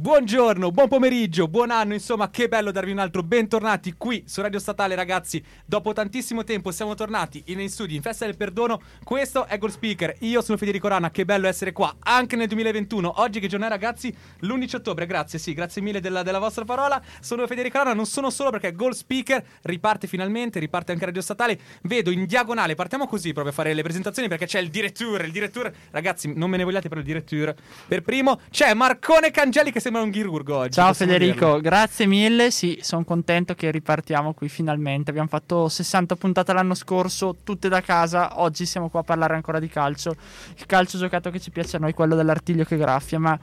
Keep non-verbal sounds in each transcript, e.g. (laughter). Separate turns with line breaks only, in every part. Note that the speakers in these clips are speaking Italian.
Buongiorno, buon pomeriggio, buon anno, insomma, che bello darvi un altro bentornati qui su Radio Statale, ragazzi. Dopo tantissimo tempo siamo tornati in studi in Festa del Perdono. Questo è Gold Speaker. Io sono Federico Rana, che bello essere qua anche nel 2021. Oggi che giorno è, ragazzi? L'11 ottobre. Grazie, sì, grazie mille della, della vostra parola. Sono Federico Rana, non sono solo perché Gold Speaker riparte finalmente, riparte anche Radio Statale. Vedo in diagonale, partiamo così proprio a fare le presentazioni perché c'è il direttore, il direttore. Ragazzi, non me ne vogliate però il direttore. Per primo c'è Marcone Cangeli che sembra un chirurgo oggi.
Ciao Federico,
dirlo.
grazie mille. Sì, sono contento che ripartiamo qui finalmente. Abbiamo fatto 60 puntate l'anno scorso, tutte da casa. Oggi siamo qua a parlare ancora di calcio. Il calcio giocato che ci piace a noi, quello dell'artiglio che graffia, ma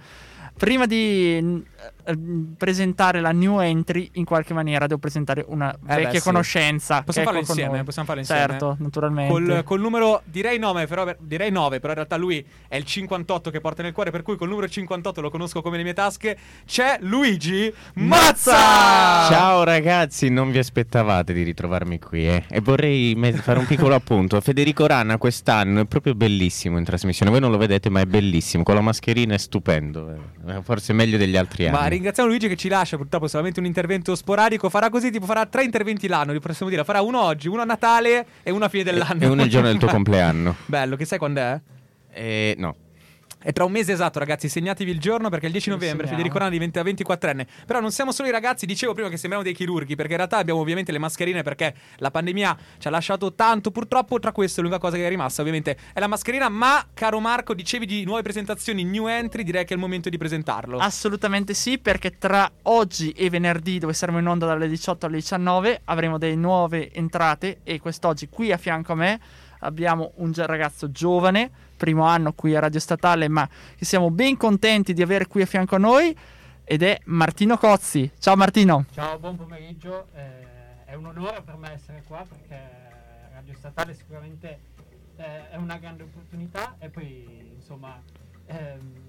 prima di eh, presentare la new entry, in qualche maniera devo presentare una
Eh beh,
vecchia
sì.
conoscenza.
Possiamo farlo insieme,
noi.
possiamo farlo insieme.
Certo, naturalmente.
Col, col numero direi 9, però direi 9, però in realtà lui è il 58 che porta nel cuore, per cui col numero 58 lo conosco come le mie tasche. C'è Luigi Mazza!
Ciao ragazzi, non vi aspettavate di ritrovarmi qui eh? e vorrei fare un piccolo (laughs) appunto. Federico Rana quest'anno è proprio bellissimo in trasmissione, voi non lo vedete ma è bellissimo, con la mascherina è stupendo, eh. Forse meglio degli altri anni.
Ma ringraziamo Luigi che ci lascia purtroppo solamente un intervento sporadico. Farà così, tipo farà tre interventi l'anno, li possiamo dire. Farà uno oggi, uno a Natale e uno a fine dell'anno.
E uno il giorno del tuo (laughs) compleanno.
Bello, che sai quando è?
Eh, no.
È tra un mese esatto, ragazzi. Segnatevi il giorno perché il 10
Lo
novembre. Federico Rana diventa 24enne. Però non siamo solo i ragazzi, dicevo prima che sembriamo dei chirurghi, perché in realtà abbiamo ovviamente le mascherine perché la pandemia ci ha lasciato tanto. Purtroppo, tra queste, l'unica cosa che è rimasta, ovviamente, è la mascherina. Ma, caro Marco, dicevi di nuove presentazioni, new entry, direi che è il momento di presentarlo.
Assolutamente sì, perché tra oggi e venerdì, dove saremo in onda dalle 18 alle 19, avremo delle nuove entrate e quest'oggi qui a fianco a me abbiamo un ragazzo giovane, primo anno qui a Radio Statale, ma che siamo ben contenti di avere qui a fianco a noi ed è Martino Cozzi. Ciao Martino.
Ciao, buon pomeriggio. Eh, è un onore per me essere qua perché Radio Statale sicuramente eh, è una grande opportunità e poi insomma ehm,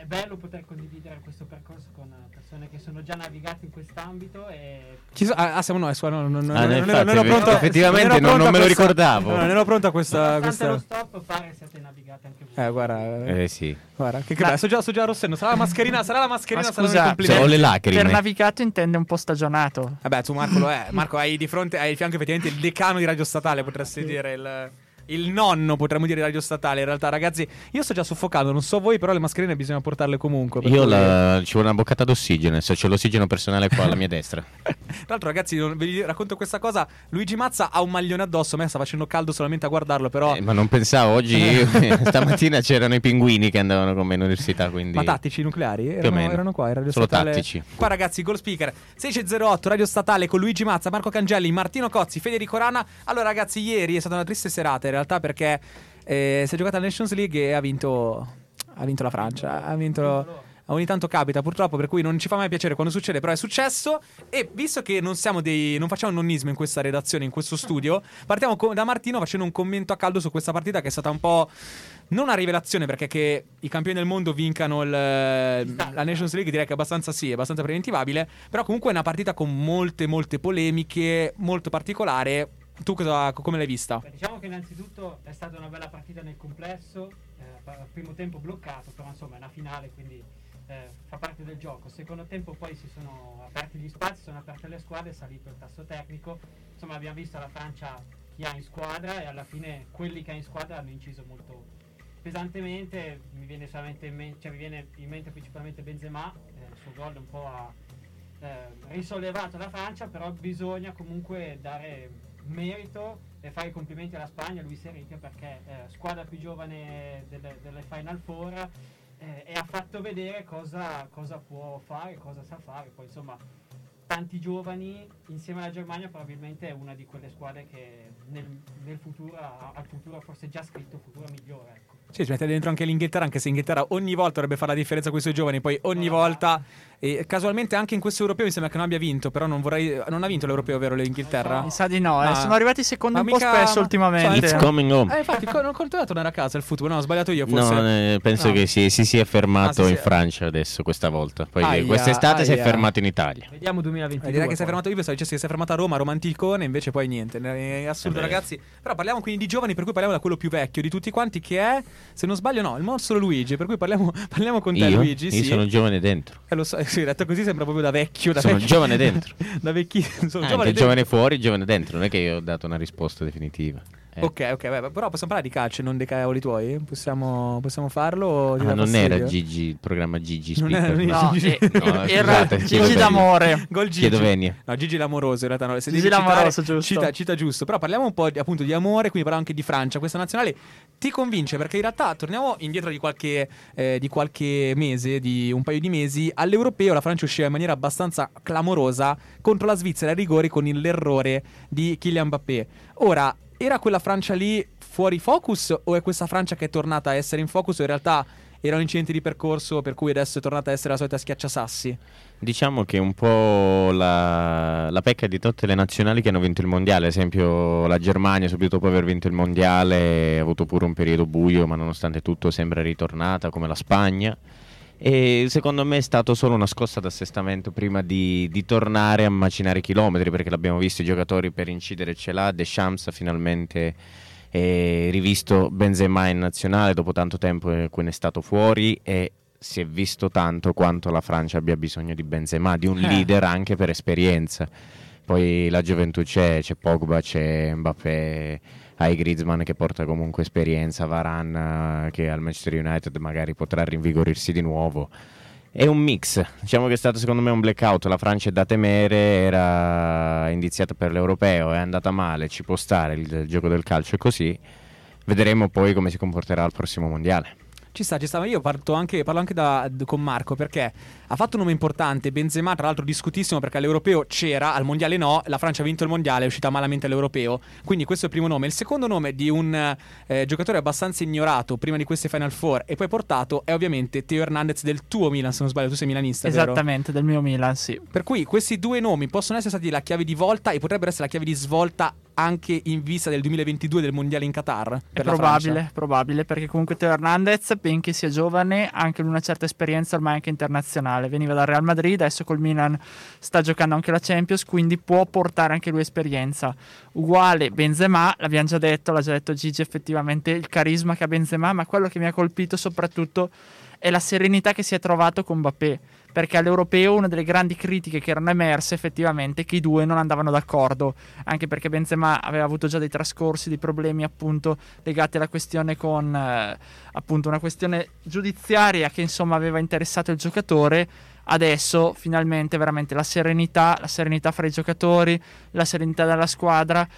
è bello poter condividere questo percorso con persone che sono già navigate in quest'ambito e
Ci so- ah, ah, siamo noi, no, no, no, no,
Ah,
non
infatti,
ero- non ero pronto.
effettivamente non- non me lo ricordavo.
no, non ero pronto a questa. questa...
lo stop pare siate navigate anche voi.
Eh, guarda,
Eh sì.
guarda, che, bello, sto già, sto già arrossendo. Sarà la mascherina, sarà la mascherina,
Ma scusa,
Cioè,
complimenti.
ho le
Per
lacrime.
navigato intende un po' stagionato.
Vabbè, tu Marco lo è. Marco, hai di fronte, hai di fianco effettivamente il decano di Radio Statale, potresti dire il, il nonno, potremmo dire di Radio Statale. In realtà, ragazzi, io sto già soffocando, non so voi, però le mascherine bisogna portarle comunque.
Io la- ci vuole una boccata d'ossigeno, se c'è l'ossigeno personale qua alla mia (laughs) destra.
Tra l'altro, ragazzi, vi racconto questa cosa. Luigi Mazza ha un maglione addosso. A me sta facendo caldo solamente a guardarlo, però.
Eh, ma non pensavo, oggi (laughs) stamattina c'erano i pinguini che andavano con me in università, quindi...
Ma tattici nucleari? Erano, erano qua, in Radio
Solo
Statale.
tattici.
Qua ragazzi, Goal Speaker 1608, Radio Statale con Luigi Mazza, Marco Cangelli, Martino Cozzi, Federico Rana. Allora ragazzi, ieri è stata una triste serata in realtà perché eh, si è giocata la Nations League e ha vinto, ha vinto la Francia. Ha vinto... Ogni tanto capita, purtroppo, per cui non ci fa mai piacere quando succede, però è successo. E visto che non siamo dei. non facciamo nonnismo in questa redazione, in questo studio, partiamo co- da Martino facendo un commento a caldo su questa partita che è stata un po'. Non una rivelazione, perché che i campioni del mondo vincano il- la Nations League direi che è abbastanza sì, è abbastanza preventivabile. Però comunque è una partita con molte, molte polemiche, molto particolare. Tu cosa, come l'hai vista?
Beh, Diciamo che innanzitutto è stata una bella partita nel complesso, eh, primo tempo bloccato, però insomma è una finale quindi eh, fa parte del gioco. Secondo tempo poi si sono aperti gli spazi, sono aperte le squadre, è salito il tasso tecnico, insomma abbiamo visto la Francia chi ha in squadra e alla fine quelli che ha in squadra hanno inciso molto pesantemente, mi viene in mente, cioè mi viene in mente principalmente Benzema, eh, il suo gol un po' ha eh, risollevato la Francia, però bisogna comunque dare merito e fare i complimenti alla Spagna, Luis Enrique, perché eh, squadra più giovane delle, delle Final Four eh, e ha fatto vedere cosa, cosa può fare, cosa sa fare. Poi insomma, tanti giovani insieme alla Germania probabilmente è una di quelle squadre che nel, nel futuro, al futuro forse già scritto, futuro migliore. Ecco.
Sì, ci mette dentro anche l'Inghilterra, anche se Inghilterra ogni volta dovrebbe fare la differenza con i suoi giovani, poi ogni volta... E casualmente anche in questo europeo mi sembra che non abbia vinto, però non vorrei... Non ha vinto l'europeo, vero, l'Inghilterra?
Mi sa di no, eh.
Ah.
sono arrivati secondi
Ma
un po'
mica-
spesso
ma-
ultimamente.
It's coming home.
Eh, infatti, co- non coltivate tornare a casa il futuro. No, ho sbagliato io, forse.
No, eh, penso
No.
che si, si sia fermato
Ah, sì,
in
sì.
Francia adesso, questa volta. Poi
Aia,
quest'estate si è
aia.
fermato in Italia.
Vediamo 2022.
Eh, direi che si è fermato io, pensavo dicessi che si è fermato a Roma, romanticone, invece poi niente. È assurdo,
Eh
ragazzi. Però parliamo quindi di giovani, per cui parliamo da quello più vecchio di tutti quanti, che è, se non sbaglio, no, il mostro Luigi. Per cui parliamo, (laughs) parliamo con te,
Io?
Luigi.
Io
sì.
sono giovane dentro.
Eh, lo so, (laughs) sì, detto così sembra proprio da vecchio. Da
Sono
vecchio-
giovane dentro. (laughs)
da vecchissimo. Sono
Anche
giovane
giovane,
dentro.
fuori, giovane dentro. Non è che io ho dato una risposta definitiva. Eh.
Ok, ok, beh, però possiamo parlare di calcio e non dei cavoli tuoi? Possiamo, possiamo farlo?
Ah, non
fastidio?
era Gigi, il programma Gigi
Non
Speaker.
era-
no?
No,
Gigi-
eh, (laughs)
No,
era
scusate, chiedo
Gigi
bene.
d'amore.
Gol Gigi.
Chiedo venia.
No, Gigi l'amoroso in realtà. No. Se
Gigi
devi citare,
l'amoroso, giusto.
Cita, cita giusto. Però parliamo un po' di, appunto di amore, quindi parliamo anche di Francia. Questa nazionale ti convince perché in realtà torniamo indietro di qualche, eh, di qualche mese, di un paio di mesi. All'europeo la Francia usciva in maniera abbastanza clamorosa contro la Svizzera ai rigori con il- l'errore di Kylian Mbappé. Ora, era quella Francia lì fuori focus o è questa Francia che è tornata a essere in focus o in realtà era un incidente di percorso per cui adesso è tornata a essere la solita schiacciasassi?
Diciamo che un po' la, la pecca di tutte le nazionali che hanno vinto il mondiale, ad esempio la Germania subito dopo aver vinto il mondiale ha avuto pure un periodo buio, ma nonostante tutto sembra ritornata come la Spagna. E secondo me è stato solo una scossa d'assestamento prima di, di tornare a macinare chilometri, perché l'abbiamo visto i giocatori per incidere ce l'ha, Deschamps ha finalmente eh, rivisto Benzema in nazionale dopo tanto tempo in cui ne è stato fuori e si è visto tanto quanto la Francia abbia bisogno di Benzema, di un
Eh.
leader anche per esperienza. Poi la gioventù c'è, c'è Pogba, c'è Mbappé, hai Griezmann che porta comunque esperienza, Varane eh, che al Manchester United magari potrà rinvigorirsi di nuovo. È un mix, diciamo che è stato secondo me un blackout, la Francia è da temere, era indiziata per l'europeo, è andata male, ci può stare, il, il gioco del calcio è così, vedremo poi come si comporterà al prossimo mondiale.
Ci sta, ci sta, ma io anche, parlo anche da- con Marco perché ha fatto un nome importante, Benzema tra l'altro discutissimo perché all'Europeo c'era, al Mondiale no, la Francia ha vinto il Mondiale, è uscita malamente all'Europeo, quindi questo è il primo nome. Il secondo nome di un eh, giocatore abbastanza ignorato prima di queste Final Four e poi portato è ovviamente Teo Hernandez del tuo Milan, se non sbaglio, tu sei milanista, vero?
Esattamente, del mio Milan, sì.
Per cui questi due nomi possono essere stati la chiave di volta e potrebbero essere la chiave di svolta anche in vista del 2022 del Mondiale in Qatar.
È probabile,
Francia.
probabile, perché comunque Teo Hernandez, benché sia giovane, ha anche una certa esperienza ormai anche internazionale. Veniva dal Real Madrid, adesso col Milan sta giocando anche la Champions, quindi può portare anche lui esperienza. Uguale Benzema, l'abbiamo già detto, l'ha già detto Gigi, effettivamente il carisma che ha Benzema, ma quello che mi ha colpito soprattutto è la serenità che si è trovato con Mbappé. Perché all'europeo una delle grandi critiche che erano emerse effettivamente è che i due non andavano d'accordo, anche perché Benzema aveva avuto già dei trascorsi, dei problemi appunto legati alla questione con eh, appunto una questione giudiziaria che insomma aveva interessato il giocatore. Adesso finalmente veramente la serenità, la serenità fra i giocatori, la serenità della squadra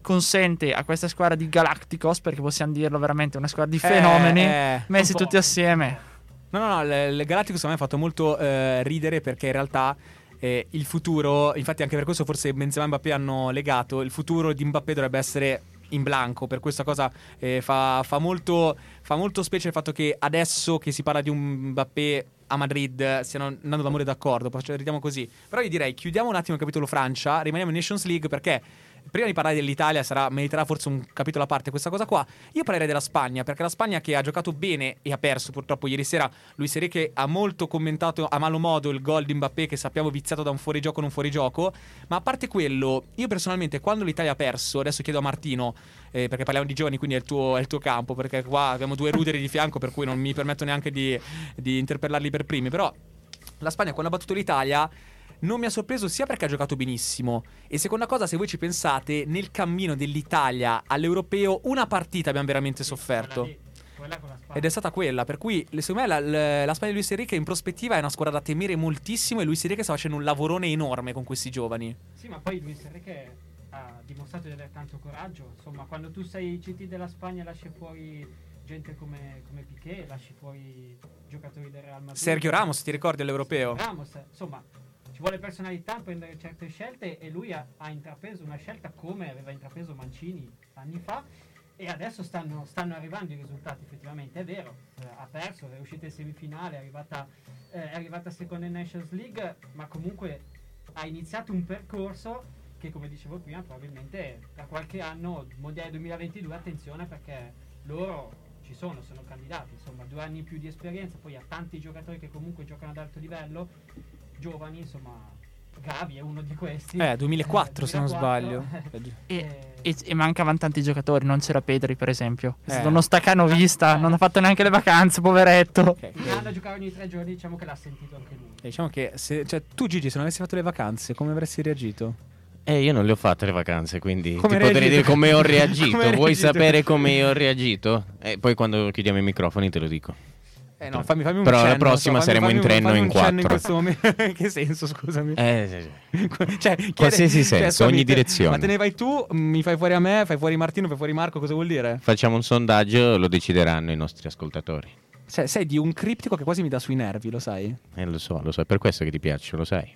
consente a questa squadra di Galacticos, perché possiamo dirlo veramente una squadra di fenomeni,
eh,
messi tutti assieme.
No, no, no, il il Galacticos a me ha fatto molto eh, ridere perché in realtà eh, il futuro, infatti anche per questo forse Benzema e Mbappé hanno legato, il futuro di Mbappé dovrebbe essere in blanco, per questa cosa eh, fa, fa molto, fa molto specie il fatto che adesso che si parla di un Mbappé a Madrid stiano andando d'amore d'accordo, ritiamo così. Però io direi chiudiamo un attimo il capitolo Francia, rimaniamo in Nations League perché prima di parlare dell'Italia sarà, meriterà forse un capitolo a parte questa cosa qua. Io parlerei della Spagna, perché la Spagna che ha giocato bene e ha perso purtroppo ieri sera, Luis Enrique ha molto commentato a malo modo il gol di Mbappé che sappiamo viziato da un fuorigioco non fuorigioco, ma a parte quello, io personalmente quando l'Italia ha perso, adesso chiedo a Martino, eh, perché parliamo di giovani, quindi è il, tuo, è il tuo campo, perché qua abbiamo due ruderi di fianco, per cui non mi permetto neanche di, di interpellarli per primi, però la Spagna quando ha battuto l'Italia non mi ha sorpreso sia perché ha giocato benissimo e seconda cosa se voi ci pensate nel cammino dell'Italia all'europeo una partita abbiamo veramente sofferto ed è stata quella per cui secondo me la, la- la Spagna di Luis Enrique in prospettiva è una squadra da temere moltissimo e Luis Enrique sta facendo un lavorone enorme con questi giovani
Sì, ma poi Luis Enrique ha dimostrato di avere tanto coraggio. Insomma, quando tu sei CT della Spagna lasci fuori gente come, come Piqué, lasci fuori giocatori del Real Madrid.
Sergio Ramos ti ricordi all'europeo?
Ramos, insomma, ci vuole personalità a prendere certe scelte e lui ha, ha intrapreso una scelta come aveva intrapreso Mancini anni fa E adesso stanno, stanno arrivando i risultati, effettivamente è vero, eh, ha perso, è uscita in semifinale, è arrivata, eh, è arrivata seconda in Nations League, ma comunque ha iniziato un percorso che come dicevo prima probabilmente tra qualche anno, Mondiale 2022, attenzione perché loro ci sono, sono candidati, insomma due anni più di esperienza, poi ha tanti giocatori che comunque giocano ad alto livello, giovani, insomma Gavi è uno di questi.
Eh, 2004
Eh,
se non
2004.
sbaglio. (laughs)
E, e- e mancavano tanti giocatori, non c'era Pedri per esempio. È
Eh.
stato uno staccanovista, non ha fatto neanche le vacanze, poveretto.
Ok,
Miranda giocava ogni tre giorni, diciamo che l'ha sentito anche lui.
Diciamo che se, cioè, tu Gigi se non avessi fatto le vacanze come avresti reagito?
Eh, io non le ho fatte le vacanze, quindi
Come
ti
hai
potrei
reagito?
dire come ho reagito. (laughs)
Come
Vuoi
reagito?
sapere come io ho reagito? E poi quando chiudiamo i microfoni te lo dico.
Eh no, fammi, fammi un
Però la
cenno,
prossima
non so, fammi-
saremo in
fammi un-
tre,
fammi
in quattro.
questo momento. In (laughs) che senso, scusami?
Eh, sì, sì. (laughs)
cioè, chiede-
Qualsiasi senso,
scusami,
ogni direzione.
Ma te ne vai tu, mi fai fuori a me, fai fuori Martino, fai fuori Marco, cosa vuol dire?
Facciamo un sondaggio, lo decideranno i nostri ascoltatori.
Cioè, sei di un criptico che quasi mi dà sui nervi, lo sai?
Eh, lo so, lo so, è per questo che ti piaccio, lo sai.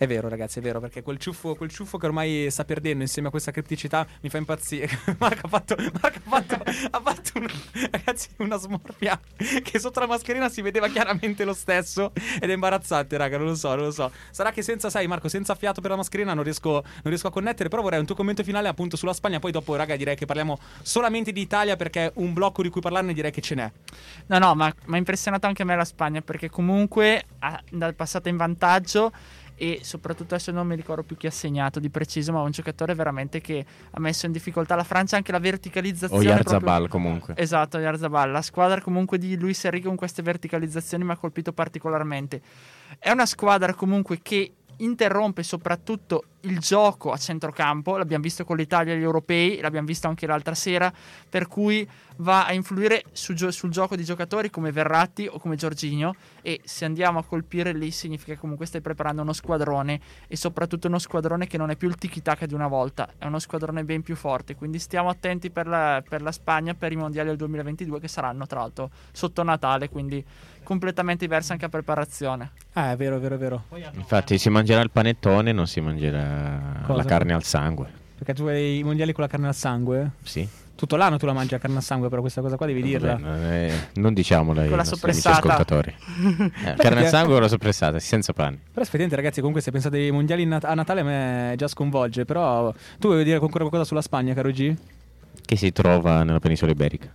È vero, ragazzi, è vero, perché quel ciuffo, quel ciuffo che ormai sta perdendo insieme a questa cripticità mi fa impazzire. (laughs) Marco ha fatto, Marco ha fatto, ha fatto una, ragazzi, una smorfia che sotto la mascherina si vedeva chiaramente lo stesso ed è imbarazzante, raga, non lo so, non lo so. Sarà che senza, sai, Marco, senza fiato per la mascherina non riesco, non riesco a connettere, però vorrei un tuo commento finale appunto sulla Spagna, poi dopo, raga, direi che parliamo solamente di Italia perché un blocco di cui parlarne direi che ce n'è.
No, no, ma mi ha impressionato anche a me la Spagna perché comunque ha passata in vantaggio e soprattutto adesso non mi ricordo più chi ha segnato di preciso, ma un giocatore veramente che ha messo in difficoltà la Francia anche la
O
verticalizzazione.
Yarzabal
proprio-
comunque.
Esatto, Yarzabal. La squadra comunque di Luis Enrique con queste verticalizzazioni mi ha colpito particolarmente. È una squadra comunque che interrompe soprattutto il gioco a centrocampo, l'abbiamo visto con l'Italia agli europei, l'abbiamo visto anche l'altra sera, per cui va a influire su sul gioco di giocatori come Verratti o come Giorginio e se andiamo a colpire lì significa che comunque stai preparando uno squadrone e soprattutto uno squadrone che non è più il tiki-taka di una volta, è uno squadrone ben più forte, quindi stiamo attenti per la, per la Spagna per i mondiali del 2022 che saranno tra l'altro sotto Natale, quindi completamente diversa anche la preparazione.
Ah, è vero, è vero, è vero.
Infatti si mangerà il panettone, non si mangerà
Cosa?
la carne al sangue.
Perché tu hai i mondiali con la carne al sangue?
Sì.
Tutto l'anno tu la mangi a carne al sangue, però questa cosa qua devi dirla.
Vabbè, non, è- non diciamolo ai
Con la soppressata.
ascoltatori. (laughs) Eh, carne al sangue o la soppressata, senza pane.
Però effettivamente ragazzi comunque se pensate ai mondiali Nat- a Natale a me già sconvolge Però tu vuoi dire ancora qualcosa sulla Spagna caro G?
Che si trova nella penisola iberica.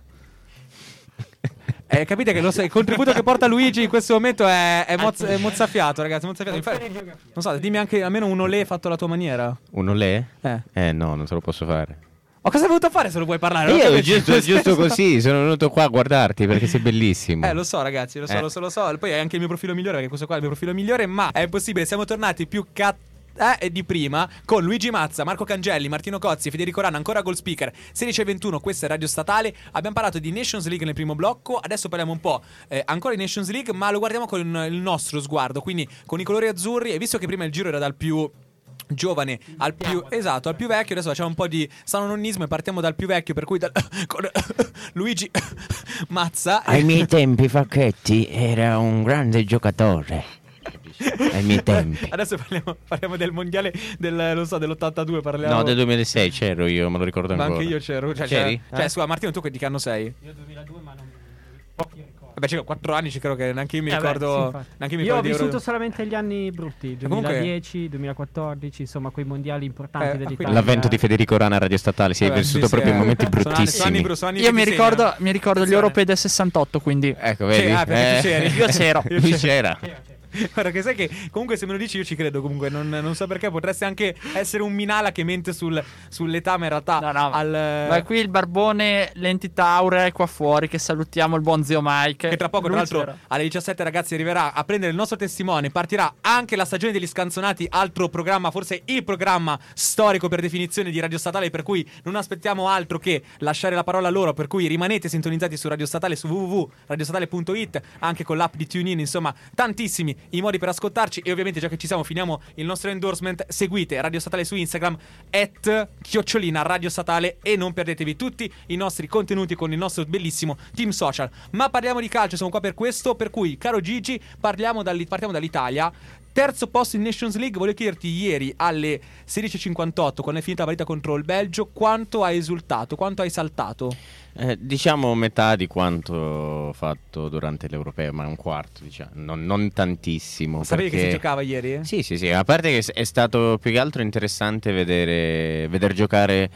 Eh, capite che lo sai, il contributo che porta Luigi in questo momento è, è, moz- è mozzafiato ragazzi mozzafiato. Infatti, non so, dimmi anche almeno un olè fatto alla tua maniera
Un olè?
Eh
Eh no, non te lo posso fare.
Ma cosa hai venuto a fare se lo vuoi parlare?
Io giusto, giusto (laughs) così, sono venuto qua a guardarti perché sei bellissimo.
Eh, lo so, ragazzi, lo so,
Eh.
lo so, lo so. Poi è anche il mio profilo migliore, perché questo qua è il mio profilo migliore, ma è impossibile. Siamo tornati più cat. Eh, di prima con Luigi Mazza, Marco Cangelli, Martino Cozzi, Federico Rana, ancora Gold Speaker 16 e 21, questa è Radio Statale. Abbiamo parlato di Nations League nel primo blocco. Adesso parliamo un po' eh, ancora di Nations League, ma lo guardiamo con il nostro sguardo, quindi con i colori azzurri. E visto che prima il giro era dal più giovane al più esatto al più vecchio adesso facciamo un po' di sanonnismo e partiamo dal più vecchio per cui dal- (coughs) con (coughs) Luigi (coughs) Mazza
Ai miei tempi Facchetti era un grande giocatore. (laughs) Ai miei tempi.
Adesso parliamo, parliamo del mondiale del, non so, dell'82. Parliamo.
No, del 2006 c'ero io, me lo ricordo
Ma
ancora.
anche io c'ero. Cioè,
C'eri?
Cioè,
Eh?
scusa, Martino, tu che- di che anno sei?
Io 2002 ma non pochi ricordi.
Vabbè, c'è 4 anni, ci credo che neanche io mi
Eh beh,
ricordo.
sì, infatti.
neanche io mi
ho
ricordo
vissuto
Euro-
solamente gli anni brutti,
Ma comunque-
2010, 2014, insomma quei mondiali importanti
Eh,
dell'Italia.
L'avvento di Federico Rana a Radio Statale, si è
Vabbè,
vissuto
sì,
proprio
sì,
in
eh.
momenti
Sono anni- sono anni
bruttissimi.
sono anni
Io mi ricordo, mi ricordo gli europei del 68, quindi
Ecco,
Sì,
vedi?
ah, tu c'eri. (laughs)
Io c'ero.
Lui. C'era,
c'era. (laughs)
Guarda, che sai che comunque se me lo dici io ci credo. Comunque, non, non so perché potresti anche essere un Minala che mente sul- sull'età, ma in realtà
No, no,
al.
Ma qui il barbone, l'entità aurea è qua fuori, che salutiamo il buon zio Mike.
Che tra poco, tra l'altro,
c'era.
alle 17 ragazzi arriverà a prendere il nostro testimone. Partirà anche la stagione degli scanzonati, altro programma, forse il programma storico per definizione di Radio Statale. Per cui non aspettiamo altro che lasciare la parola a loro. Per cui rimanete sintonizzati su Radio Statale, su www.radiostatale.it, anche con l'app di TuneIn. Insomma, tantissimi i modi per ascoltarci e ovviamente già che ci siamo finiamo il nostro endorsement, seguite Radio Statale su Instagram at chiocciolina Radio Statale e non perdetevi tutti i nostri contenuti con il nostro bellissimo team social. Ma parliamo di calcio, siamo qua per questo, per cui caro Gigi, partiamo dall'Italia. Terzo posto in Nations League, volevo chiederti ieri alle 16.58, quando è finita la partita contro il Belgio, quanto hai esultato, quanto hai saltato?
Eh, diciamo metà di quanto fatto durante l'Europeo, ma un quarto, diciamo, non, non tantissimo.
Sapevi che
perché-
si giocava ieri? eh?
Sì, sì, sì, a parte che è stato più che altro interessante vedere, veder giocare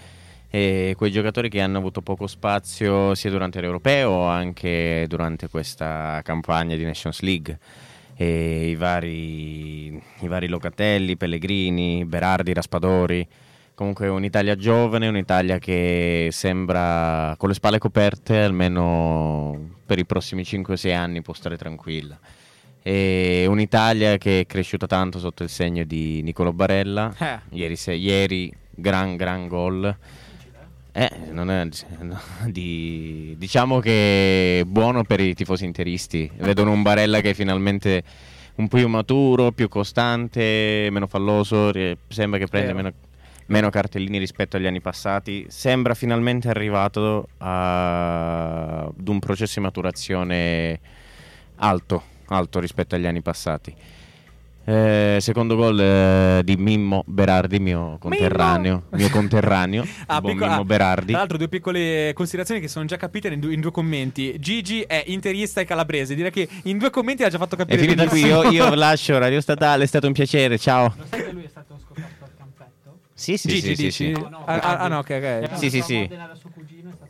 eh, quei giocatori che hanno avuto poco spazio sia durante l'Europeo anche durante questa campagna di Nations League. I, vari, I vari Locatelli, Pellegrini, Berardi, Raspadori. Comunque un'Italia giovane, un'Italia che sembra con le spalle coperte, almeno per i prossimi 5-6 anni può stare tranquilla. E un'Italia che è cresciuta tanto sotto il segno di Nicolo Barella.
Eh.
Ieri, se- ieri gran gran gol. Eh, non è, (laughs) di- diciamo che è buono per i tifosi interisti. Vedono un Barella che è finalmente un po' più maturo, più costante, meno falloso. Sembra che prende
Vero.
meno, meno cartellini rispetto agli anni passati. Sembra finalmente arrivato a- ad un processo di maturazione alto, alto rispetto agli anni passati. Eh, secondo gol eh, di Mimmo Berardi, mio conterraneo, mio (laughs) conterraneo,
Ah, piccola-
Mimmo Berardi.
Tra l'altro, due piccole considerazioni che sono già capite in due, in due commenti. Gigi è interista e calabrese. Direi che in due commenti ha già fatto
È
capire.
finita qui, io, io lascio Radio Statale, è stato un piacere, ciao.
Lo sai che lui è stato scoperto al campetto?
Sì, sì,
Gigi,
sì, sì,
dici?
sì.
No, no,
Ah, ah, ah, no, ok, ok.
Sì, sì,
sua
sì.
modena suo cugino è stato.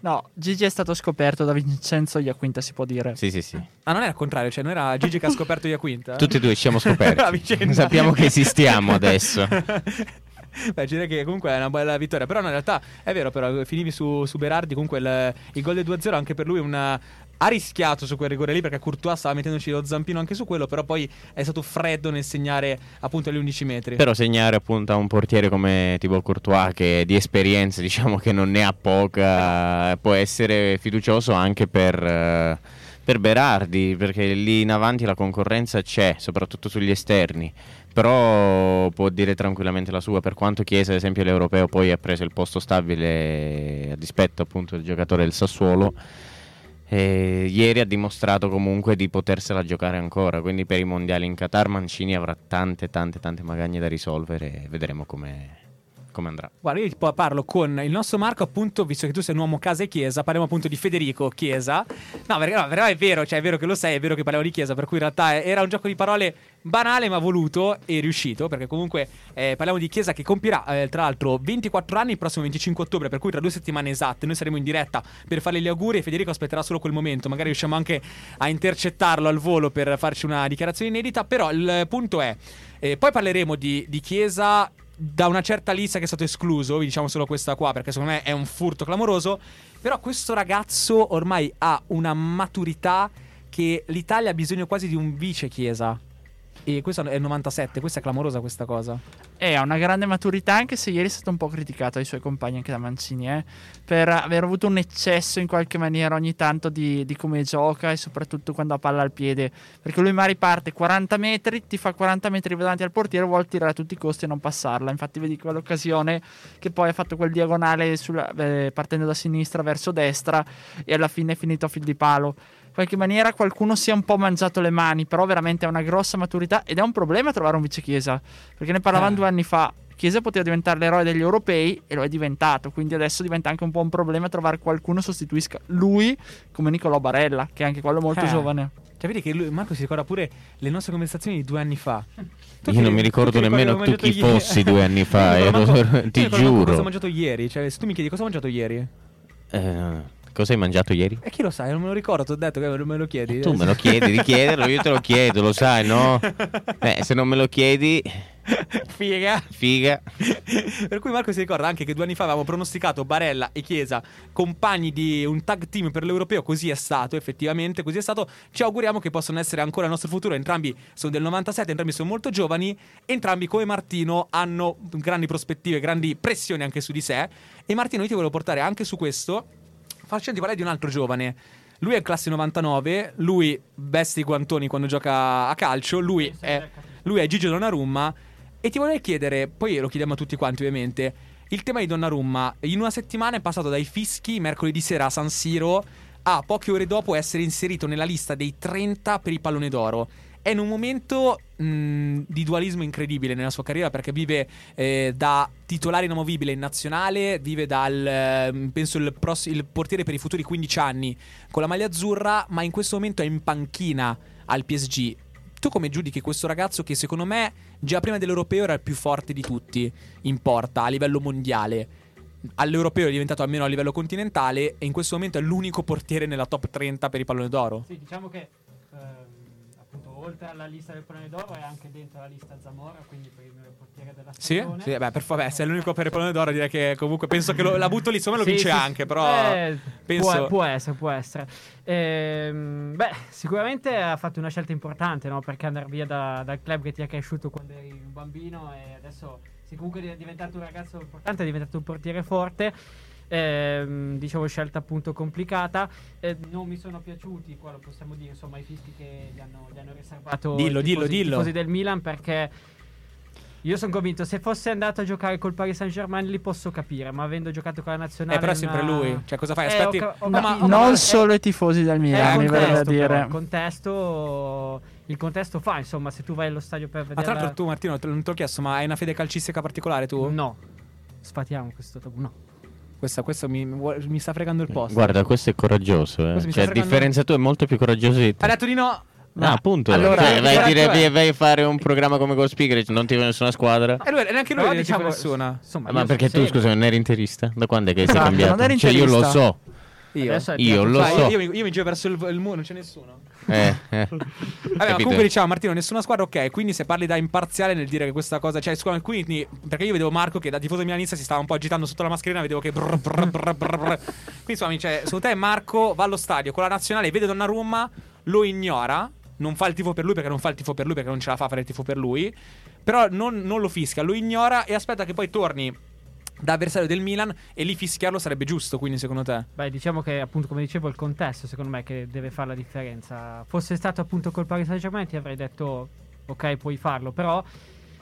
No, Gigi è stato scoperto da Vincenzo Iaquinta, si può dire.
Sì, sì, sì.
Ah, non era al contrario, cioè non era Gigi che ha scoperto Iaquinta?
Tutti e due ci siamo (laughs) scoperti. Sappiamo che esistiamo adesso. (laughs) (laughs)
Beh, direi che comunque è una bella vittoria. Però, no, in realtà è vero, però finivi su, su Berardi. Comunque il, il gol del 2-0 anche per lui è una. Ha rischiato su quel rigore lì perché Courtois stava mettendoci lo zampino anche su quello. Però poi è stato freddo nel segnare appunto agli 11 metri.
Però segnare appunto a un portiere come Thibaut Courtois che di esperienza diciamo che non ne ha poca, può essere fiducioso anche per, eh, per Berardi, perché lì in avanti la concorrenza c'è, soprattutto sugli esterni. Però può dire tranquillamente la sua, per quanto Chiesa, ad esempio, l'europeo poi ha preso il posto stabile a dispetto appunto del giocatore del Sassuolo. eh, ieri ha dimostrato comunque di potersela giocare ancora, quindi per i mondiali in Qatar Mancini avrà tante tante tante magagne da risolvere e vedremo come, come andrà.
Guarda, io poi parlo con il nostro Marco, appunto, visto che tu sei un uomo casa e chiesa, parliamo appunto di Federico Chiesa. No, perché no, però è vero, cioè è vero che lo sei, è vero che parliamo di chiesa, per cui in realtà era un gioco di parole banale ma voluto e riuscito, perché comunque eh, parliamo di chiesa che compirà, eh, tra l'altro, 24 anni il prossimo 25 ottobre, per cui tra due settimane esatte noi saremo in diretta per farle gli auguri e Federico aspetterà solo quel momento, magari riusciamo anche a intercettarlo al volo per farci una dichiarazione inedita, però il punto è, eh, poi parleremo di, di chiesa da una certa lista che è stato escluso, vi diciamo solo questa qua perché secondo me è un furto clamoroso, però questo ragazzo ormai ha una maturità che l'Italia ha bisogno quasi di un vice Chiesa. E questo è il 97, questa è clamorosa questa cosa.
E ha una grande maturità, anche se ieri è stato un po' criticato dai suoi compagni, anche da Mancini, eh, per aver avuto un eccesso in qualche maniera ogni tanto di, di come gioca e soprattutto quando ha palla al piede. Perché lui magari parte 40 metri, ti fa 40 metri davanti al portiere, vuol tirare a tutti i costi e non passarla. Infatti vedi quell'occasione che poi ha fatto quel diagonale sulla- eh, partendo da sinistra verso destra e alla fine è finito a fil di palo. In qualche maniera qualcuno si è un po' mangiato le mani, però veramente ha una grossa maturità ed è un problema trovare un vice Chiesa, perché ne parlavamo
Eh.
due anni fa. Chiesa poteva diventare l'eroe degli europei e lo è diventato, quindi adesso diventa anche un po' un problema trovare qualcuno sostituisca lui come Nicolò Barella, che è anche quello molto
Eh.
giovane.
Cioè, vedi che lui- Marco si ricorda pure le nostre conversazioni di due anni fa. (laughs) Tu
Io non mi
tu
ricordo
ricordi
nemmeno tu chi
ieri?
fossi due anni fa, (laughs)
Io non
ero- (laughs) ti giuro.
Cosa ho mangiato ieri? Cioè, se tu mi chiedi cosa ho mangiato ieri?
Eh, cosa hai mangiato ieri?
E chi lo sa? Non me lo ricordo, ti ho detto che non me lo chiedi.
Tu me lo chiedi di chiederlo, io te lo chiedo, lo sai, no? (laughs) Eh, se non me lo chiedi,
Figa.
figa.
per cui Marco si ricorda anche che due anni fa avevamo pronosticato Barella e Chiesa compagni di un tag team per l'europeo, così è stato effettivamente, così è stato. Ci auguriamo che possano essere ancora il nostro futuro. Entrambi sono del 97, entrambi sono molto giovani, entrambi come Martino hanno grandi prospettive, grandi pressioni anche su di sé. E Martino io ti volevo portare anche su questo, facendo parlare di un altro giovane. Lui è classe 99, lui veste i guantoni quando gioca a calcio, lui è, lui è Gigio Donnarumma e ti vorrei chiedere, poi lo chiediamo a tutti quanti ovviamente, il tema di Donnarumma in una settimana è passato dai fischi mercoledì sera a San Siro a poche ore dopo essere inserito nella lista dei 30 per il pallone d'oro. È in un momento mh, di dualismo incredibile nella sua carriera perché vive eh, da titolare inamovibile in nazionale, vive dal, eh, penso, il, pross- il portiere per i futuri 15 anni con la maglia azzurra, ma in questo momento è in panchina al PSG. Tu come giudichi questo ragazzo che secondo me già prima dell'europeo era il più forte di tutti in porta a livello mondiale? All'europeo è diventato almeno a livello continentale e in questo momento è l'unico portiere nella top 30 per il pallone d'oro.
Sì, diciamo che ehm, appunto oltre alla lista del pallone d'oro è anche dentro la lista Zamora, quindi per il portiere della
Sì?
stagione.
Sì, beh, per favore, se è l'unico per il pallone d'oro direi che comunque penso che lo, la butto lì, insomma lo
Sì,
vince
sì,
anche, però
eh,
penso...
può, può essere, può essere. Ehm, beh, sicuramente ha fatto una scelta importante, no? Perché andare via da- dal club che ti ha cresciuto quando eri un bambino e adesso sei comunque è diventato un ragazzo importante, è diventato un portiere forte. Ehm, dicevo scelta appunto complicata Eh, non mi sono piaciuti qua lo possiamo dire insomma i fischi che gli hanno, gli hanno riservato
Dillo,
i
dillo,
tifosi, i
dillo.
tifosi del Milan perché io sono convinto se fosse andato a giocare col Paris Saint Germain li posso capire ma avendo giocato con la nazionale
Eh, però è sempre
una-
lui. Cioè, cosa fai?
Eh,
Aspetti.
ho ca- ho
Oh, ma-
capito,
ma-
non
eh,
solo i tifosi del
eh,
Milan, mi
il
verrebbe da
contesto, però,
dire.
il contesto il contesto fa insomma se tu vai allo stadio per
Ma
vedere
tra l'altro tu Martino, te- non te l'ho chiesto, ma hai una fede calcistica particolare tu?
no sfatiamo questo tabù no
Questa, questo mi, mi sta fregando il posto.
Guarda, questo è coraggioso. Eh. Cioè, a
fregando-
differenza tu è molto più coraggioso di te.
Ha detto di no.
Ah, appunto.
Allora,
Cioè, vai, a dire,
eh.
vai, vai a fare un programma come Go Speaker, non ti va nessuna squadra.
E lui, neanche lui non
diciamo,
diciamo nessuna.
insomma
Ma perché tu,
seguo.
scusa, non eri interista? Da quando è che sei
Esatto,
cambiato? cioè, io lo so.
Io.
Io lo so.
io, mi- io mi giro verso il, il muro, non c'è nessuno.
Eh, eh. (laughs)
Vabbè, comunque diciamo, Martino, nessuna squadra, ok. Quindi se parli da imparziale nel dire che questa cosa. Cioè, scusa, quindi. Perché io vedevo Marco che da tifoso milanista si stava un po' agitando sotto la mascherina, vedevo che. brr, brr, brr, brr, brr. Quindi, insomma, cioè, secondo te Marco va allo stadio con la nazionale, vede Donnarumma, lo ignora. Non fa il tifo per lui perché non fa il tifo per lui perché non ce la fa a fare il tifo per lui. Però non, non lo fischia, lo ignora e aspetta che poi torni da avversario del Milan e lì fischiarlo sarebbe giusto. Quindi, secondo te?
Beh, diciamo che appunto, come dicevo, il contesto secondo me che deve fare la differenza. Fosse stato appunto col Paris Saint Germain ti avrei detto ok, puoi farlo, però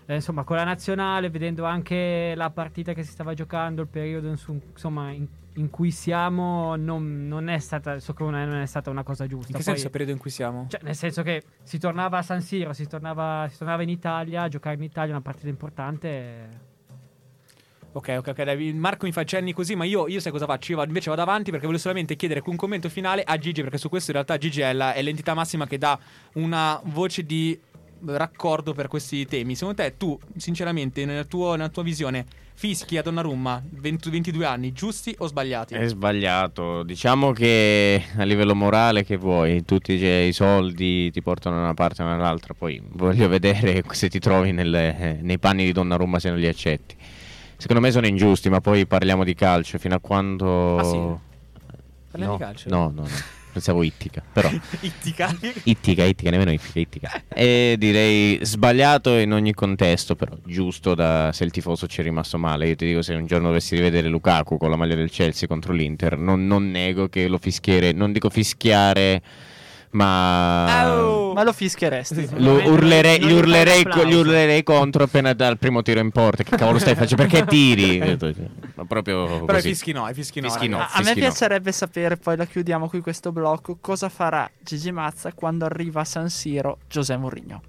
eh, insomma, con la nazionale, vedendo anche la partita che si stava giocando, il periodo insomma, in, in cui siamo, non, non è stata, secondo me non è stata una cosa giusta.
In che
Poi-
senso, periodo in cui siamo?
Cioè, nel senso che si tornava a San Siro, si tornava, si tornava in Italia, a giocare in Italia una partita importante.
Ok, ok, ok. Marco mi fa cenni così, ma io, io sai cosa faccio? Io invece vado avanti perché voglio solamente chiedere un commento finale a Gigi, perché su questo in realtà Gigi è, la- è l'entità massima che dà una voce di raccordo per questi temi. Secondo te, tu, sinceramente, nel tuo- nella tua visione, fischi a Donnarumma, 20 22 anni, giusti o sbagliati?
È sbagliato. Diciamo che a livello morale che vuoi, tutti i soldi ti portano da una parte o dall'altra, poi voglio vedere (laughs) se ti trovi nelle- nei panni di Donnarumma se non li accetti. Secondo me sono ingiusti, ma poi parliamo di calcio fino a quando
Ah, sì? Parliamo
no,
di calcio?
No, no, no. Pensavo ittica, però (laughs)
Ittica.
ittica, ittica, nemmeno ittica, ittica. E direi sbagliato in ogni contesto, però giusto da se il tifoso ci è rimasto male. Io ti dico se un giorno dovessi rivedere Lukaku con la maglia del Chelsea contro l'Inter, non, non nego che lo fischiere, non dico fischiare, ma!
Ma lo fischieresti.
lo urlerei, gli, urlerei, gli urlerei contro appena dal primo tiro in porta. Che cavolo stai facendo? Perché tiri? (laughs) Ma proprio
Però i fischi no, i fischi no.
Fischi no.
A, a me
no.
piacerebbe sapere, poi la chiudiamo qui questo blocco, cosa farà Gigi Mazza quando arriva a San Siro Giuseppe Mourinho.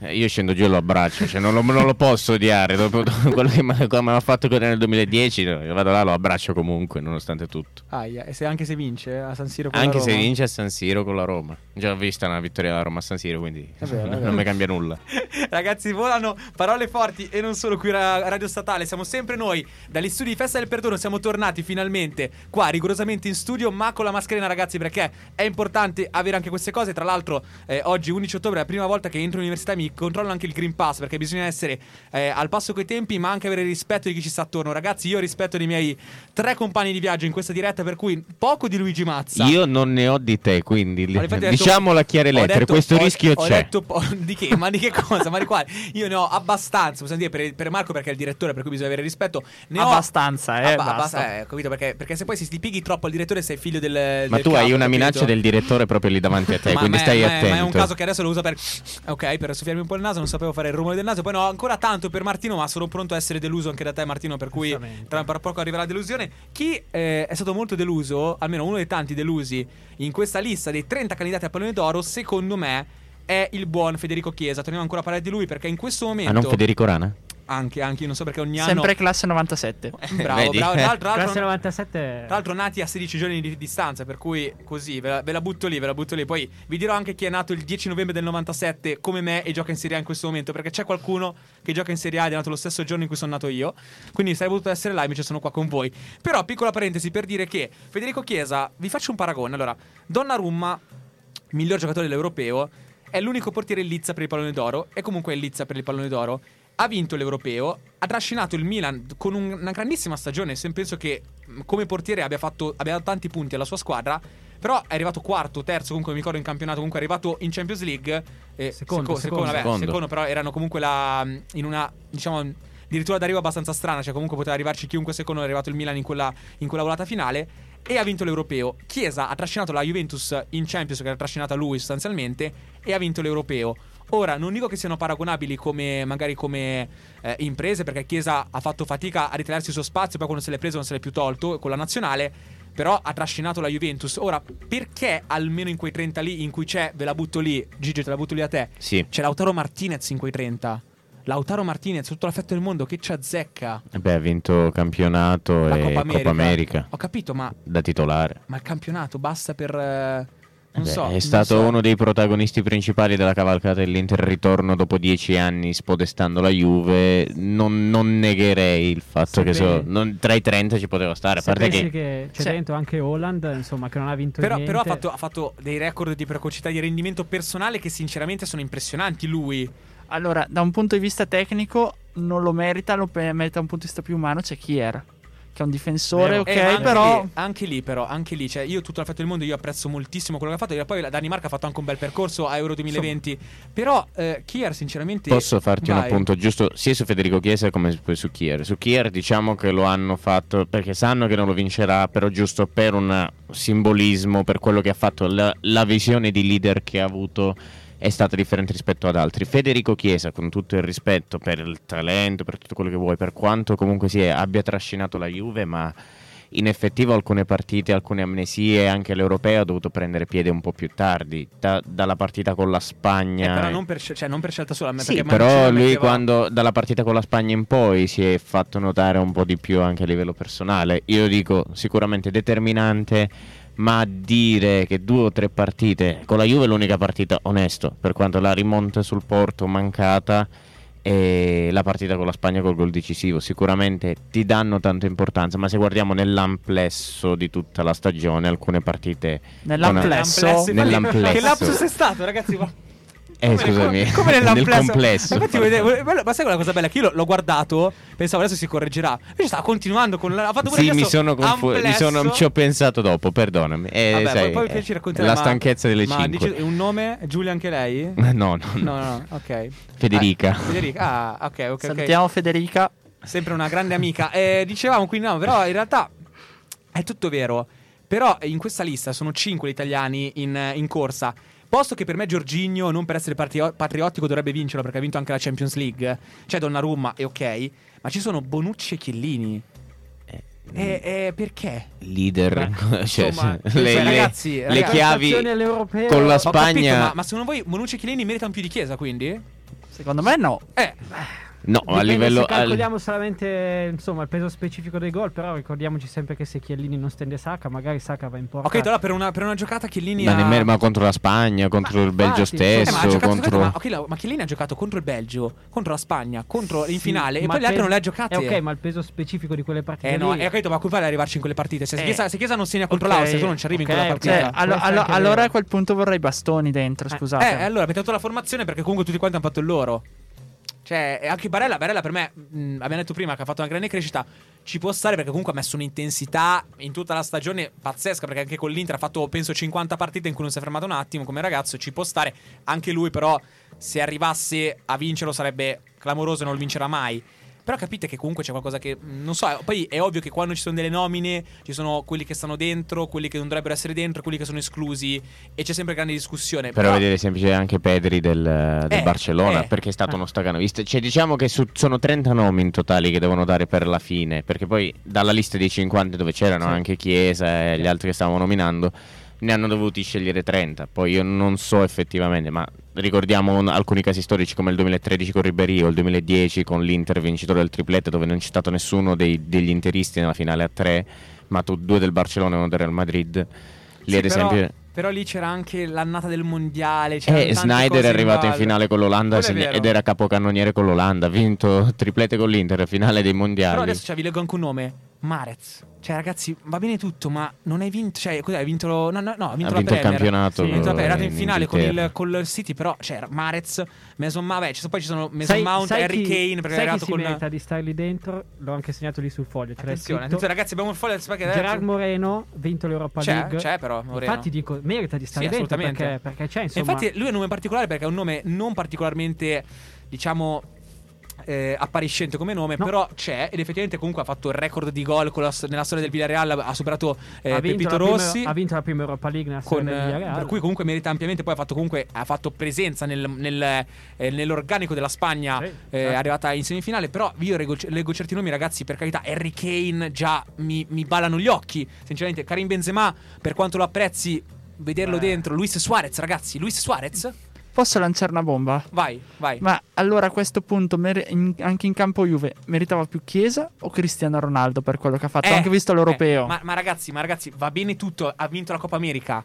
Eh, Io scendo giù e lo abbraccio, cioè non, lo, non lo posso odiare. Dopo dopo quello che mi ha fatto godere nel 2010, io vado là, lo abbraccio comunque, nonostante tutto.
Aia, e se- anche se vince a San Siro con la
Anche se
Roma?
vince a San Siro con la Roma. Già ho vista una vittoria della Roma a San Siro, quindi
vero, (laughs) vero.
non mi cambia nulla. (laughs)
Ragazzi, volano parole forti e non solo qui a Radio Statale. Siamo sempre noi dagli studi di Festa del Perdono. Siamo tornati finalmente qua, rigorosamente in studio, ma con la mascherina, ragazzi, perché è importante avere anche queste cose. Tra l'altro, eh, oggi, 11 ottobre, è la prima volta che entro in università mi ragazzi controllano anche il Green Pass perché bisogna essere eh, al passo coi tempi, ma anche avere rispetto di chi ci sta attorno. Ragazzi, io rispetto dei miei tre compagni di viaggio in questa diretta, per cui poco di Luigi Mazza.
Io non ne ho di te, quindi
detto-
diciamolo a chiare lettere,
detto-
questo
ho-
rischio
ho
c'è.
detto po- (laughs) di che? Ma di che cosa? Ma di quale? Io ne ho abbastanza, possiamo dire, per, per Marco perché è il direttore, per cui bisogna avere rispetto. Ne ho-
Abbastanza, eh,
Abba-
basta.
abbast- eh, capito? Perché, perché se poi si ti pighi troppo al direttore sei figlio del
Ma
del
tu hai
capo,
una
capito?
minaccia del direttore proprio lì davanti a te,
Ma-
quindi
ma-
stai
ma-
attento.
Ma è un caso che adesso lo usa per. Ok, per soffiarmi un po' il naso, non sapevo fare il rumore del naso. Poi no, ancora tanto per Martino, ma sono pronto a essere deluso anche da te, Martino. Per cui tra, poco arriverà la delusione. Chi eh, è stato molto deluso, almeno uno dei tanti delusi in questa lista dei 30 candidati a pallone d'oro, secondo me. È il buon Federico Chiesa. Torniamo ancora a parlare di lui perché in questo momento.
Ah, non Federico Rana?
Anche, anche, io non so perché ogni anno.
Sempre classe 97.
Bravo,
Vedi?
bravo. Tra l'altro- tra
Classe
l'altro,
97.
tra l'altro nati a 16 giorni di distanza, per cui così, ve la, ve la butto lì, ve la butto lì. Poi vi dirò anche chi è nato il 10 novembre del 97 come me e gioca in Serie A in questo momento, perché c'è qualcuno che gioca in Serie A ed è nato lo stesso giorno in cui sono nato io. Quindi sarei voluto essere là, invece sono qua con voi. Però, piccola parentesi per dire che Federico Chiesa, vi faccio un paragone. Allora, Donnarumma, miglior giocatore dell'europeo, è l'unico portiere in lizza per il pallone d'oro e comunque è in lizza per il pallone d'oro. Ha vinto l'europeo, ha trascinato il Milan con un- una grandissima stagione. Se penso che mh, come portiere abbia, fatto, abbia dato tanti punti alla sua squadra. Però è arrivato quarto, terzo, comunque mi ricordo in campionato. Comunque è arrivato in Champions League. eh,
Secondo,
seco-
secondo.
vabbè,
Secondo.
secondo, però erano comunque la, in una, diciamo, addirittura d'arrivo abbastanza strana. Cioè, comunque poteva arrivarci chiunque secondo. È arrivato il Milan in quella, in quella volata finale. E ha vinto l'europeo. Chiesa ha trascinato la Juventus in Champions, che l'ha trascinata lui sostanzialmente. E ha vinto l'europeo. Ora, non dico che siano paragonabili come magari come eh, imprese, perché Chiesa ha fatto fatica a ritagliarsi il suo spazio, poi quando se l'è preso non se l'è più tolto con la nazionale. Però ha trascinato la Juventus. Ora, perché almeno in quei 30 lì in cui c'è, ve la butto lì, Gigi, te la butto lì a te.
Sì.
C'è Lautaro Martinez in quei 30. Lautaro Martinez, tutto l'affetto del mondo, che ci azzecca.
Eh Beh, ha vinto campionato
La
e
Coppa America.
Coppa America
Ho capito, ma,
da titolare.
ma il campionato basta per.
Beh,
so.
è stato
so.
uno dei protagonisti principali della cavalcata dell'Inter ritorno dopo dieci anni spodestando la Juve. Non, non negherei il fatto
Se
che so- non- tra i 30 ci poteva stare. A parte che,
che c'è
Cioè-
dentro anche Holland, insomma, che non ha vinto
Però,
niente.
però ha, fatto, ha fatto dei record di precocità di rendimento personale che sinceramente sono impressionanti. Lui.
Allora, da un punto di vista tecnico non lo merita, lo merita da un punto di vista più umano, c'è Kier, che è un difensore,
Vero.
ok,
Eh, anche
però...
lì, anche lì, però, anche lì, cioè, io tutto l'affetto del mondo, io apprezzo moltissimo quello che ha fatto. E poi la Danimarca ha fatto anche un bel percorso a Euro 2020. Però, eh, Kier, sinceramente.
Posso farti un
Vai.
appunto giusto sia su Federico Chiesa come su- su Kier. Su Kier diciamo che lo hanno fatto perché sanno che non lo vincerà, però giusto per un simbolismo, per quello che ha fatto, la, la visione di leader che ha avuto è stata differente rispetto ad altri. Federico Chiesa, con tutto il rispetto per il talento, per tutto quello che vuoi, per quanto comunque sia, abbia trascinato la Juve, ma in effettivo alcune partite, alcune amnesie, anche l'europeo ha dovuto prendere piede un po' più tardi, da- dalla partita con la
Eh,
Spagna.
però non per, cioè, non per scelta sola. ma
Sì, però lui
metteva-
quando dalla partita con la Spagna in poi si è fatto notare un po' di più anche a livello personale. Io dico sicuramente determinante, ma dire che due o tre partite con la Juve è l'unica partita onesto, per quanto la rimonta sul Porto mancata e la partita con la Spagna col gol decisivo, sicuramente ti danno tanta importanza, ma se guardiamo nell'amplesso di tutta la stagione, alcune partite
Nell'amplesso?
Infatti,
Nell'amplesso.
Che lapsus è stato, ragazzi?
Eh,
come-
scusami, (laughs)
come- come
nel complesso.
Infatti, vede- vede- ma sai quella cosa bella? Che io l'ho- guardato, pensavo adesso si correggerà. Invece stava continuando con la. Ha fatto pure
Sì, mi sono confuso. Mi sono,
amplesso.
ci ho pensato dopo, perdonami. Eh,
Vabbè,
sai,
poi, poi
eh,
ci racconterai,
la
ma-
stanchezza delle
ma
5.
dici- un nome? Giulia anche lei? (laughs)
No, no, no.
No, no, ok.
Federica.
Ah, Federica, ah, ok, ok. ok.
Salutiamo Federica.
Sempre una grande amica. Eh, dicevamo quindi, no, però in realtà è tutto vero. Però in questa lista sono 5 gli italiani in, in corsa. Posto che per me Giorginio, non per essere patrio- patriottico, dovrebbe vincerlo perché ha vinto anche la Champions League. C'è Donnarumma, e ok. Ma ci sono Bonucci e Chiellini.
Eh,
E, e perché?
Leader, (laughs) cioè,
insomma,
le,
cioè,
le-
ragazzi,
le
ragazzi.
chiavi con la
Ho capito,
Spagna.
ma, ma secondo voi Bonucci e Chiellini meritano più di Chiesa, quindi?
Secondo me no.
Eh,
No, a
Dipende
livello...
se
al-
calcoliamo solamente insomma il peso specifico dei gol, però ricordiamoci sempre che se Chiellini non stende Saka, magari Saka va in porta.
Ok, allora per una, per una giocata Chiellini
Ma,
ha...
nemmeno- ma contro la Spagna, contro il Belgio
infatti,
Eh,
stesso,
ma, ha giocato,
contro...
ma, ok, la- ma Chiellini ha giocato contro il Belgio, contro la Spagna, contro in
Sì,
finale e
ma
poi le
il
altre non le ha giocate.
Eh, ok, ma il peso specifico di quelle partite
Eh no,
lì-
hai capito, ma come ad arrivarci in quelle partite? Se,
Eh.
Chiesa, se Chiesa non segna contro
Ok,
l'Austria, tu non ci arrivi
ok,
in quella
ok.
Cioè,
partita.
allo- allo- allora a quel punto vorrei bastoni dentro, scusate.
Eh, allora avete dato la formazione perché comunque tutti quanti hanno fatto il loro. Cioè, anche Barella, Barella per me, mh, abbiamo detto prima che ha fatto una grande crescita, ci può stare perché comunque ha messo un'intensità in tutta la stagione pazzesca, perché anche con l'Inter ha fatto penso 50 partite in cui non si è fermato un attimo come ragazzo, ci può stare. Anche lui però, se arrivasse a vincerlo sarebbe clamoroso e non lo vincerà mai. Però capite che comunque c'è qualcosa che. mh, Non so, poi è ovvio che quando ci sono delle nomine, ci sono quelli che stanno dentro, quelli che non dovrebbero essere dentro, quelli che sono esclusi. E c'è sempre grande discussione.
Però vedere semplice anche Pedri del, del
Eh,
Barcellona,
eh.
perché è stato
Eh.
uno stacanovista. Cioè, diciamo che su- sono 30 nomi in totali che devono dare per la fine, perché poi dalla lista dei 50 dove c'erano
Sì.
anche Chiesa e gli altri che stavamo nominando, ne hanno dovuti scegliere 30. Poi io non so effettivamente, ma ricordiamo un- alcuni casi storici come il 2013 con Ribéry o il 2010 con l'Inter vincitore del triplete dove non c'è stato nessuno dei- degli interisti nella finale a 3, ma tu due del Barcellona e uno del Real Madrid. Lì
Sì,
ad
però-
esempio...
Però lì c'era anche l'annata del mondiale.
Eh, Snyder è arrivato in
ballo.
finale con l'Olanda ed era capocannoniere con l'Olanda. Ha vinto triplete con l'Inter, finale dei
Però
mondiali.
adesso cioè, vi leggo anche un nome: Marez. Cioè, ragazzi, va bene tutto, ma non hai vinto. Cioè, cos'è? Hai vinto. No, no, no, ha vinto,
ha
la
vinto il campionato.
Sì, ha vinto la Premier, è andato in
in
finale con
Inghilterra.
il, con il City, però c'era Marez, Mason Mount, beh, ci sono- poi ci sono Mason
Sai-
Mount,
sai
Harry
chi-
Kane, perché è
sai chi
arrivato
si
con...
merita di stare lì dentro? L'ho anche segnato lì sul foglio. l'hai
Attenzione, attenzione, ragazzi, abbiamo il foglio del spaghetti.
Gerard Moreno, vinto l'Europa
C'è,
League.
c'è però, Moreno.
Infatti dico, merita di stare
Sì,
dentro
assolutamente.
perché, perché c'è
E
insomma.
infatti lui è un nome particolare perché è un nome non particolarmente, diciamo, eh, appariscente come nome,
No.
però c'è ed effettivamente comunque ha fatto il record di gol la- nella storia del Villarreal, ha superato eh,
ha,
Pepito
la prima,
Rossi.
ha vinto la prima Europa League nella
con, per cui comunque merita ampiamente poi ha fatto comunque ha fatto presenza nel- nel- eh, nell'organico della Spagna
Sì,
eh,
certo.
arrivata in semifinale però io leggo, leggo certi nomi ragazzi per carità Harry Kane già mi, mi ballano gli occhi sinceramente Karim Benzema per quanto lo apprezzi vederlo
Eh.
dentro Luis Suarez ragazzi Luis Suarez
Posso lanciare una bomba?
vai vai
Ma allora a questo punto mer- in- anche in campo Juve meritava più Chiesa o Cristiano Ronaldo per quello che ha fatto?
Eh,
anche visto l'europeo.
eh, ma, ma ragazzi, ma ragazzi, va bene tutto. Ha vinto la Coppa America.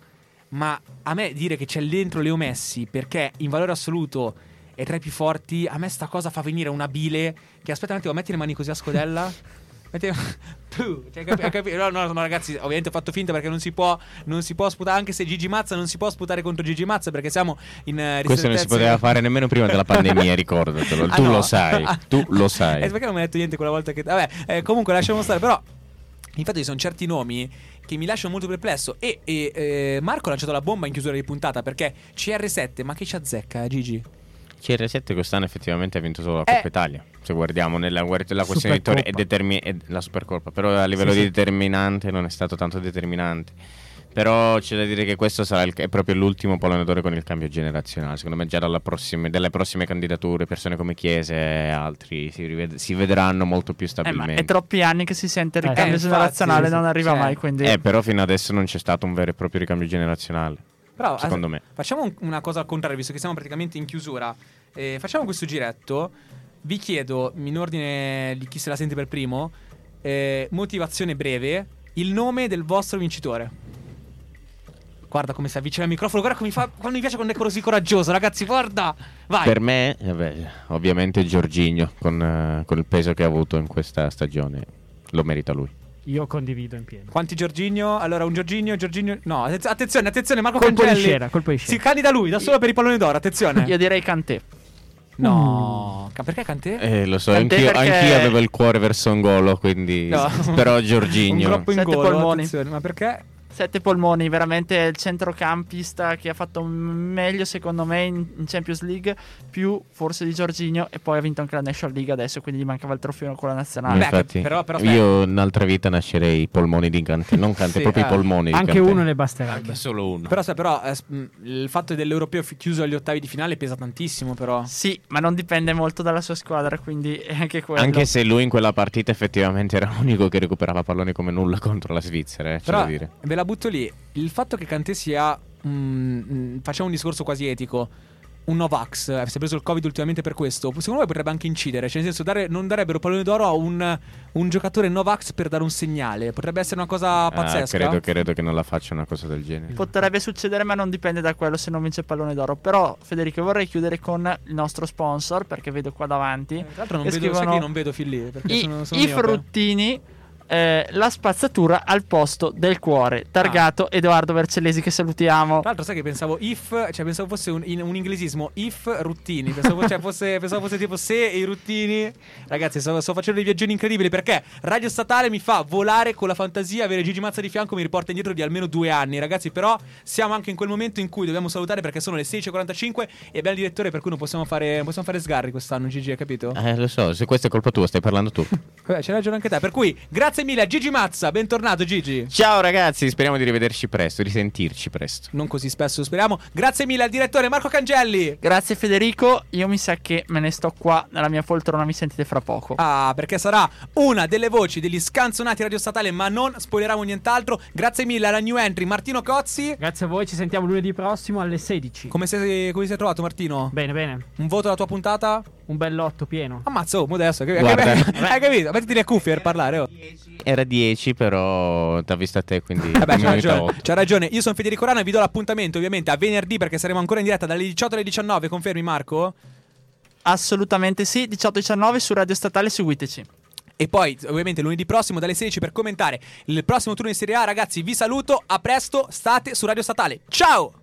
Ma a me dire che c'è dentro Leo Messi perché in valore assoluto è tra i più forti, a me sta cosa fa venire una bile. Che aspetta un attimo, metti le mani così a scodella. (laughs) Metti- (laughs) Puh, cioè, capi- capi- no, no, no, ragazzi, ovviamente ho fatto finta perché non si può, non si può sputare. Anche se Gigi Mazza non si può sputare contro Gigi Mazza perché siamo in eh,
Questo non si poteva fare nemmeno prima della pandemia, ricordatelo. (laughs)
Ah,
tu
no?
lo sai, (laughs) tu lo
Eh,
sai.
perché non mi hai detto niente quella volta che. Vabbè, eh, comunque lasciamo stare. Però, infatti, ci sono certi nomi che mi lasciano molto perplesso. E, e, eh, Marco ha lanciato la bomba in chiusura di puntata perché CR7, ma che ci azzecca, Gigi?
CR7 quest'anno effettivamente ha vinto solo la
Eh.
Coppa Italia. Se guardiamo nella la questione di
Supercoppa.
determi- è la Supercoppa, però a livello
Sì,
di
sì.
determinante non è stato tanto determinante. Però c'è da dire che questo sarà il- è proprio l'ultimo pallonatore con il cambio generazionale. Secondo me già dalla prossima- dalle prossime candidature, persone come Chiese e altri si, rived- si vedranno molto più
Eh, ma
stabilmente.
è troppi anni che si sente il
Eh,
ricambio
infatti,
generazionale,
sì,
non arriva
cioè,
mai. Quindi
Eh, però fino adesso non c'è stato un vero e proprio ricambio generazionale.
Però,
Secondo me.
Facciamo un- una cosa al contrario, visto che siamo praticamente in chiusura. Eh, facciamo questo giretto. Vi chiedo, in ordine di chi se la sente per primo, eh, motivazione breve, il nome del vostro vincitore. Guarda come si avvicina al microfono, guarda come mi fa. Quando mi piace quando è così coraggioso, ragazzi, guarda! Vai!
Per me, eh beh, ovviamente Giorginio, con, eh, con il peso che ha avuto in questa stagione, lo merita lui.
Io condivido in pieno.
Quanti Giorginio? Allora, un Giorginio, Giorginio. No, attenzione, attenzione, Marco
Colpo di
Cangelli.
scena, colpo di
Si
scena.
candida lui, da solo per i palloni d'oro, attenzione.
io direi Cantè.
No, Ca- perché Cantè?
Eh, lo so, anch'io,
perché-
anch'io avevo il cuore verso Angolo, quindi...
No.
Però (laughs)
Un
Giorginio...
troppo in
Sette
gol,
polmoni.
attenzione, Ma perché?
Sette polmoni, veramente il centrocampista che ha fatto meglio secondo me in, Champions League, più forse di Giorginio e poi ha vinto anche la National League adesso, quindi gli mancava il trofeo con la nazionale.
Beh,
Infatti,
però- però
io un'altra vita nascerei i polmoni di Cante, non (laughs) Cante,
Sì,
proprio
eh.
i polmoni
Anche uno ne basterebbe.
Anche solo uno.
Però, sai, però eh, mh, il fatto dell'europeo chiuso agli ottavi di finale pesa tantissimo, però.
Sì, ma non dipende molto dalla sua squadra, quindi (laughs) è anche quello.
Anche se lui in quella partita effettivamente era l'unico che recuperava palloni come nulla contro la Svizzera, eh, c'è
Però
da dire.
ve la butto lì. Il fatto che Kanté sia. mm, mm, facciamo un discorso quasi etico. un Novax, eh, si è preso il Covid ultimamente per questo, secondo me potrebbe anche incidere, cioè nel senso dare- non darebbero pallone d'oro a un, un giocatore Novax per dare un segnale, potrebbe essere una cosa
Ah,
pazzesca.
credo, credo che non la faccia una cosa del genere.
Potrebbe succedere, ma non dipende da quello se non vince il pallone d'oro. Però, Federico, vorrei chiudere con il nostro sponsor, perché vedo qua davanti.
Eh, Tra l'altro non vedo, sai
scrivono
che io non vedo fin lì, perché
I,
sono, sono
i fruttini, eh, la spazzatura al posto del cuore. Targato Edoardo Vercellesi, che salutiamo.
Tra l'altro sai che pensavo if, cioè pensavo fosse un, in- un inglesismo if ruttini, pensavo, cioè, fosse, (laughs) pensavo fosse tipo se e i ruttini. Ragazzi, sto, sto facendo dei viaggioni incredibili perché Radio Statale mi fa volare con la fantasia, avere Gigi Mazza di fianco mi riporta indietro di almeno due anni. Ragazzi, però siamo anche in quel momento in cui dobbiamo salutare perché sono le 16.45 e abbiamo il direttore per cui non possiamo fare, non possiamo fare sgarri quest'anno, Gigi, hai capito?
Eh, lo so, se questa è colpa tua, stai parlando tu. (laughs)
Vabbè, c'hai ragione anche te. Per cui grazie mille a Gigi Mazza, bentornato Gigi.
Ciao ragazzi, speriamo di rivederci presto, di sentirci presto.
Non così spesso, speriamo. Grazie mille al direttore Marco Cangelli.
Grazie Federico, io mi sa che me ne sto qua nella mia poltrona, mi sentite fra poco.
Ah, perché sarà una delle voci degli scanzonati Radio Statale, ma non spoileriamo nient'altro. Grazie mille alla new entry Martino Cozzi.
Grazie a voi, ci sentiamo lunedì prossimo alle 16.
Come sei, come sei trovato, Martino?
Bene, bene.
Un voto alla tua puntata?
Un bell'otto pieno.
Ammazza, oh, modesto. Hai capito? Mettiti le cuffie per parlare, oh.
Era 10, però t'ha visto a te, quindi...
Vabbè, c'ha
mi unita
ragione, c'ha ragione. Io sono Federico Rana e vi do l'appuntamento ovviamente a venerdì perché saremo ancora in diretta dalle 18 alle 19, confermi Marco?
Assolutamente sì, 18-19 su Radio Statale, seguiteci.
E poi, ovviamente, lunedì prossimo dalle 16 per commentare il prossimo turno in Serie A. Ragazzi, vi saluto. A presto. State su Radio Statale. Ciao!